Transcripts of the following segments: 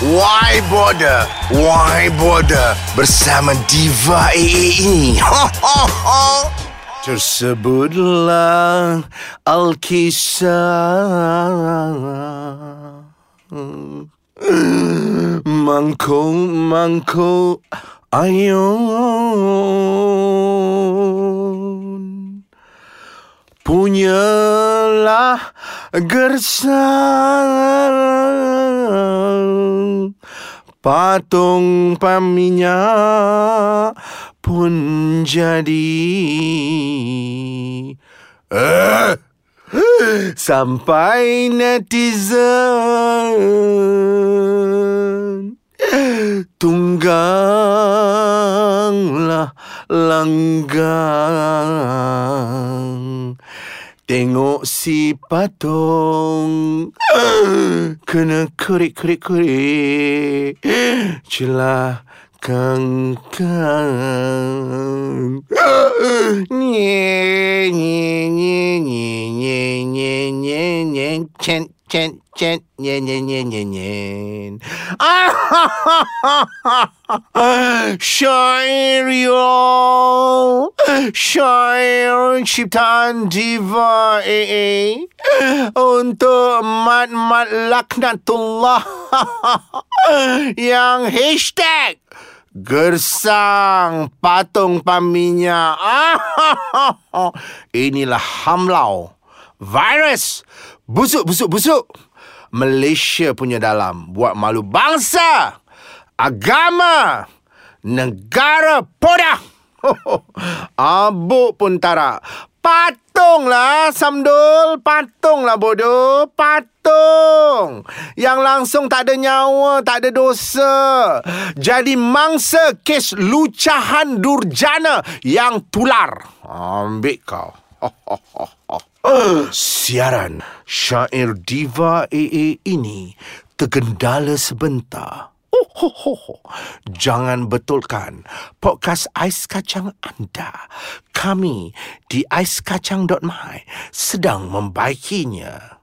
Why Border? Why Border? Bersama Diva AA ini. Ho, ho, ho. Tersebutlah Alkisah. Mangko, mangko, ayun. Punyalah gersang Patung paminyak pun jadi. Eh, Sampai netizen Tungganglah langgang Tengok si patung. Kena kerik-kerik-kerik. Celah kang-kang Nye, nye, nye, nye, nye, nye, nye, nye, chen chen nye nye nye nye nye Syair yo Syair ciptaan diva AA Untuk mat-mat laknatullah Yang hashtag Gersang patung paminyak. Inilah hamlau. Virus. Busuk, busuk, busuk. Malaysia punya dalam. Buat malu bangsa. Agama. Negara podah. Abuk pun tarak. Patunglah Samdul Patunglah bodoh Patung Yang langsung tak ada nyawa Tak ada dosa Jadi mangsa kes lucahan durjana Yang tular Ambil kau Siaran Syair Diva AA ini Tergendala sebentar Oh, ho, ho, ho. Jangan betulkan podcast Ais Kacang anda. Kami di aiskacang.my sedang membaikinya.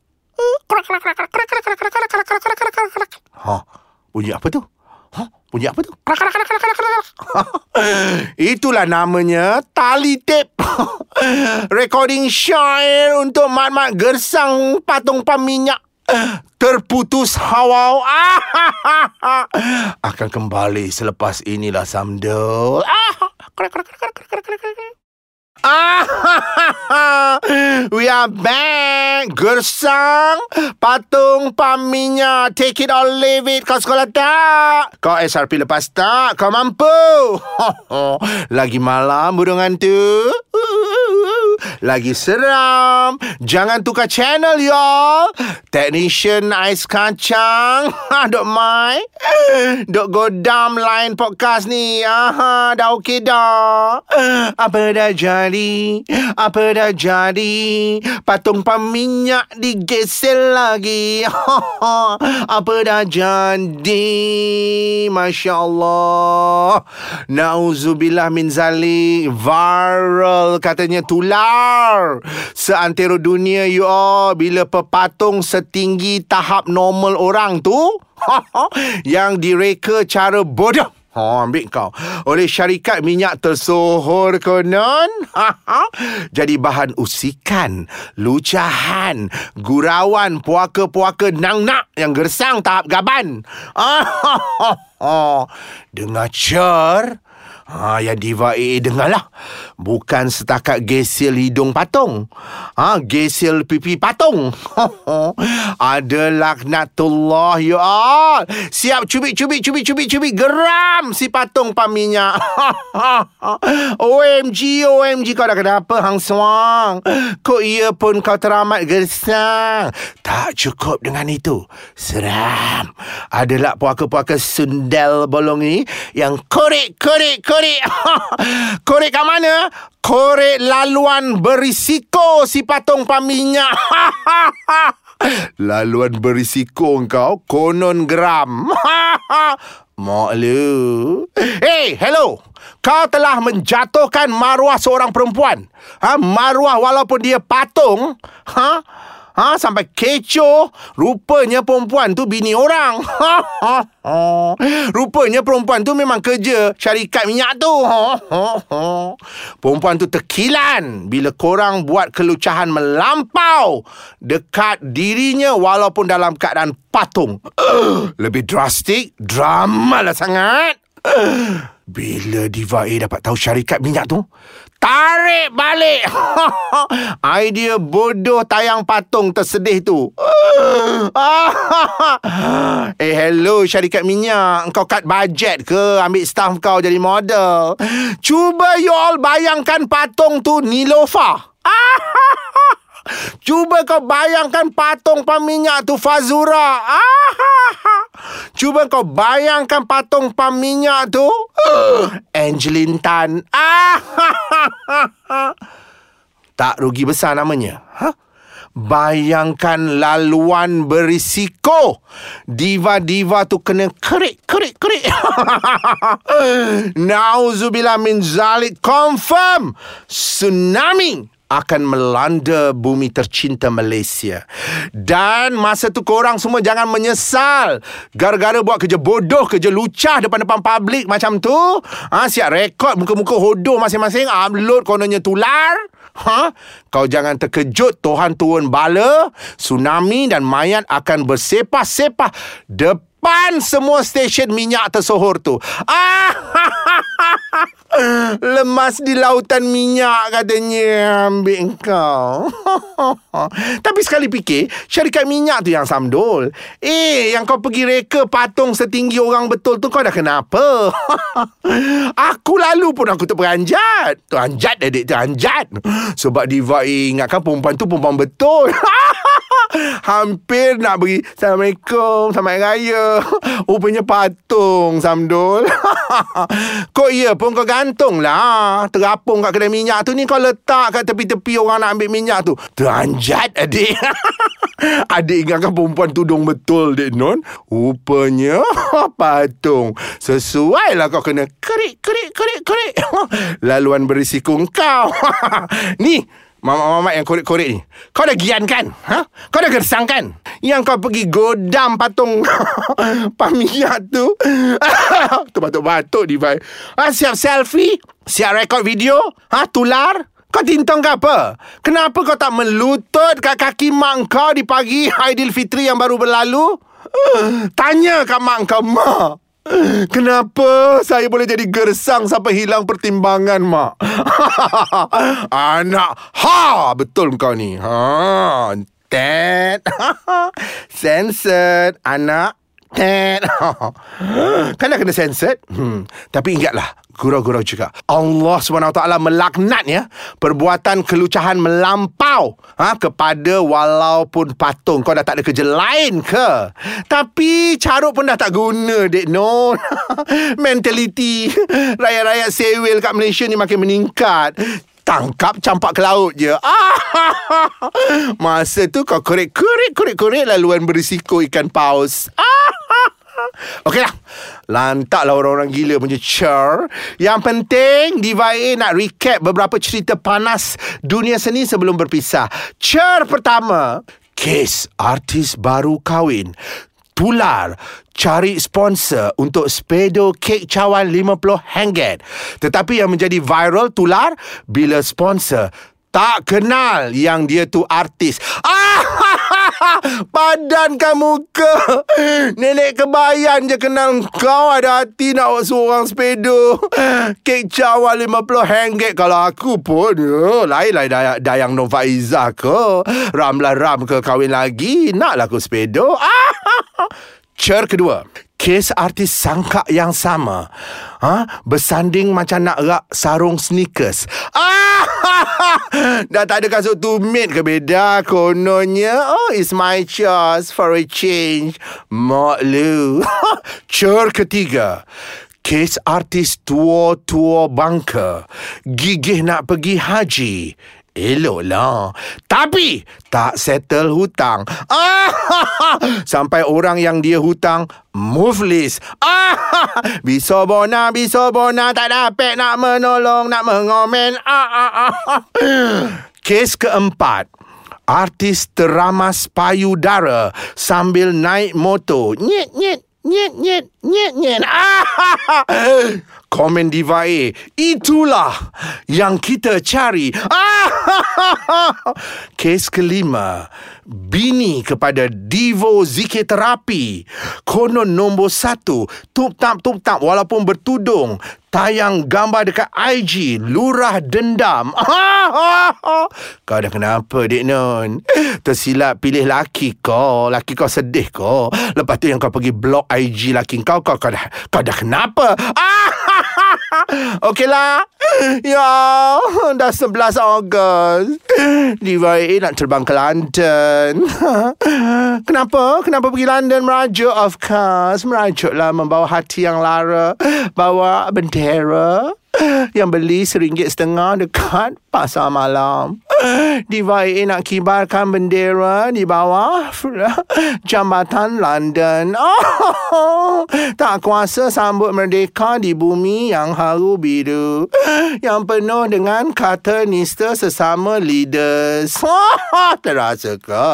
Ha, bunyi apa tu? Bunyi apa tu? Krak, krak, krak, krak, krak, krak. Itulah namanya tali tape. Recording syair untuk mat-mat gersang patung peminyak. Terputus hawau. Akan kembali selepas inilah samdol Ah, krak, krak, krak, krak, krak, krak. We are back. Gersang. Patung Paminya. Take it or leave it. Kau sekolah tak? Kau SRP lepas tak? Kau mampu? Lagi malam burung hantu? Lagi seram. Jangan tukar channel y'all. Technician Ais Kacang. Dok Mai. Dok Godam Line podcast ni. Aha, Dah okey dah. Apa dah jadi Apa dah jadi? Patung paminyak digesel lagi. Apa dah jadi? Masya Allah Nauzubillah min zalik. Viral katanya tular. Seantero dunia you all Bila pepatung setinggi tahap normal orang tu Yang direka cara bodoh Ha, ambil kau. Oleh syarikat minyak tersohor konon. Jadi bahan usikan, lucahan, gurauan, puaka-puaka nang-nak yang gersang tahap gaban. Dengar cer. Ha, yang Diva AA dengarlah. Bukan setakat gesil hidung patung. Ha, gesil pipi patung. Ada laknatullah ya all. Siap cubit, cubit, cubit, cubit, cubit. Geram si patung paminyak. OMG, OMG. Kau dah kenapa, Hang Suang? Kok ia pun kau teramat gersang? Tak cukup dengan itu. Seram. Adalah puaka-puaka sundel bolong ni yang korek, korek, korek kat mana? Korek laluan berisiko si patung paminyak. laluan berisiko kau konon gram. Mak lu. Hey, hello. Kau telah menjatuhkan maruah seorang perempuan. Ha, maruah walaupun dia patung. Ha? Ha, sampai kecoh. Rupanya perempuan tu bini orang. Rupanya perempuan tu memang kerja syarikat minyak tu. Perempuan tu terkilan bila korang buat kelucahan melampau dekat dirinya walaupun dalam keadaan patung. Lebih drastik, drama lah sangat. Bila Diva A dapat tahu syarikat minyak tu, tarik balik. Idea bodoh tayang patung tersedih tu. eh, hello syarikat minyak. Kau cut budget ke ambil staff kau jadi model? Cuba you all bayangkan patung tu Nilofa. Cuba kau bayangkan patung peminyak tu Fazura. Cuba kau bayangkan patung peminyak tu Angelin Tan. tak rugi besar namanya. Ha? Bayangkan laluan berisiko. Diva-diva tu kena kerik, kerik, kerik. Nauzubillah min zalik. Confirm. Tsunami akan melanda bumi tercinta Malaysia. Dan masa tu korang semua jangan menyesal gara-gara buat kerja bodoh, kerja lucah depan-depan publik macam tu. Ha, siap rekod muka-muka hodoh masing-masing, upload kononnya tular. Ha? Kau jangan terkejut Tuhan turun bala, tsunami dan mayat akan bersepah-sepah depan semua stesen minyak tersohor tu. Ah, Lemas di lautan minyak katanya ambil kau. Tapi sekali fikir, syarikat minyak tu yang samdol. Eh, yang kau pergi reka patung setinggi orang betul tu kau dah kenapa? aku lalu pun aku terperanjat. Tu anjat adik tu anjat. Sebab diva ingatkan perempuan tu perempuan betul. Hampir nak beri Assalamualaikum Selamat Raya Rupanya patung Samdul Kok iya pun kau gantung lah Terapung kat kedai minyak tu ni Kau letak kat tepi-tepi Orang nak ambil minyak tu. Teranjat adik. Adik ingatkan perempuan tudung betul Dek Non Rupanya Patung. Sesuai lah kau kena Kerik, kerik, kerik, kerik. Laluan berisiko kau. Ni Mamak-mamak yang korek-korek ni Kau dah gian kan? Ha? Kau dah gersang kan? Yang kau pergi godam patung Paminyak tu Tu batuk-batuk di ha, Siap selfie? Siap rekod video? Ha? Tular? Kau tintong ke apa? Kenapa kau tak melutut kat kaki mak kau di pagi Aidilfitri yang baru berlalu? Tanya kat mak kau, Mak Kenapa saya boleh jadi gersang sampai hilang pertimbangan, Mak? Anak, ha! Betul kau ni. Ha! Ted. Censored. Anak. Ted. kan dah kena censored? Hmm. Tapi ingatlah, gurau-gurau juga. Allah SWT melaknat ya perbuatan kelucahan melampau ha, kepada walaupun patung. Kau dah tak ada kerja lain ke? Tapi carut pun dah tak guna, dek no. Mentality rakyat-rakyat sewil kat Malaysia ni makin meningkat. Tangkap campak ke laut je Masa tu kau korek korek korek korek laluan berisiko ikan paus Okeylah. Lantaklah orang-orang gila punya cher. Yang penting Diva A nak recap beberapa cerita panas dunia seni sebelum berpisah. Cher pertama, kes artis baru kahwin. Tular cari sponsor untuk spedo kek cawan 50 hengget. Tetapi yang menjadi viral tular bila sponsor tak kenal yang dia tu artis. Ah, padan kamu ke? Nenek kebayan je kenal kau ada hati nak seorang sepedo. Kek cawan 50 hengget kalau aku pun. Ya, lain lah dayang, dayang Nova Izzah ke. Ramlah Ram ke kahwin lagi. Naklah aku sepedo. Ah, Cer kedua kes artis sangka yang sama ha? bersanding macam nak rak sarung sneakers. Ah, dah tak ada kasut tumit ke beda kononnya? Oh it's my choice for a change. Mak lu. Cur ketiga. Kes artis tua-tua bangka gigih nak pergi haji Elok lah. Tapi tak settle hutang. Ah, Sampai orang yang dia hutang muflis. Ah, bisa bona, bisa bona. Tak dapat nak menolong, nak mengomen. Ah, ah, ah. Kes keempat. Artis teramas payudara sambil naik motor. Nyet, nyet, nyet, nyet, nyet, nyet. Komen Diva A. Itulah yang kita cari. Kes kelima. Bini kepada Divo Zikir Terapi. Konon nombor satu. Tup tap tup tap walaupun bertudung. Tayang gambar dekat IG. Lurah dendam. kau dah kenapa, Dek Nun? Tersilap pilih laki kau. Laki kau sedih kau. Lepas tu yang kau pergi blok IG laki kau. Kau, kau, dah, kau dah kenapa? Okeylah. Ya, dah 11 Ogos. Diva A nak terbang ke London. Kenapa? Kenapa pergi London merajuk? Of course, merajuklah membawa hati yang lara. Bawa bendera yang beli seringgit setengah dekat pasar malam. Diva AA nak kibarkan bendera di bawah jambatan London. Oh, tak kuasa sambut merdeka di bumi yang haru biru. Yang penuh dengan kata nista sesama leaders. Terasa ke?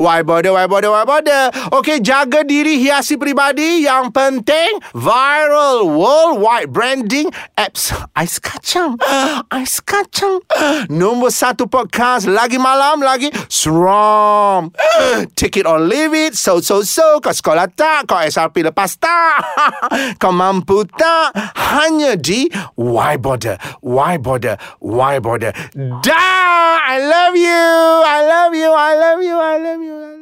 Why bother, why bother, why bother? Okey, jaga diri hiasi peribadi. Yang penting, viral worldwide branding apps ais kacang. Ais kacang. Nombor satu podcast Lagi malam lagi Seram Take it or leave it So so so Kau sekolah tak Kau SRP lepas tak Kau mampu tak Hanya di Why bother? Why bother? Why bother? Da! I love you I love you! I love you! I love you, I love you.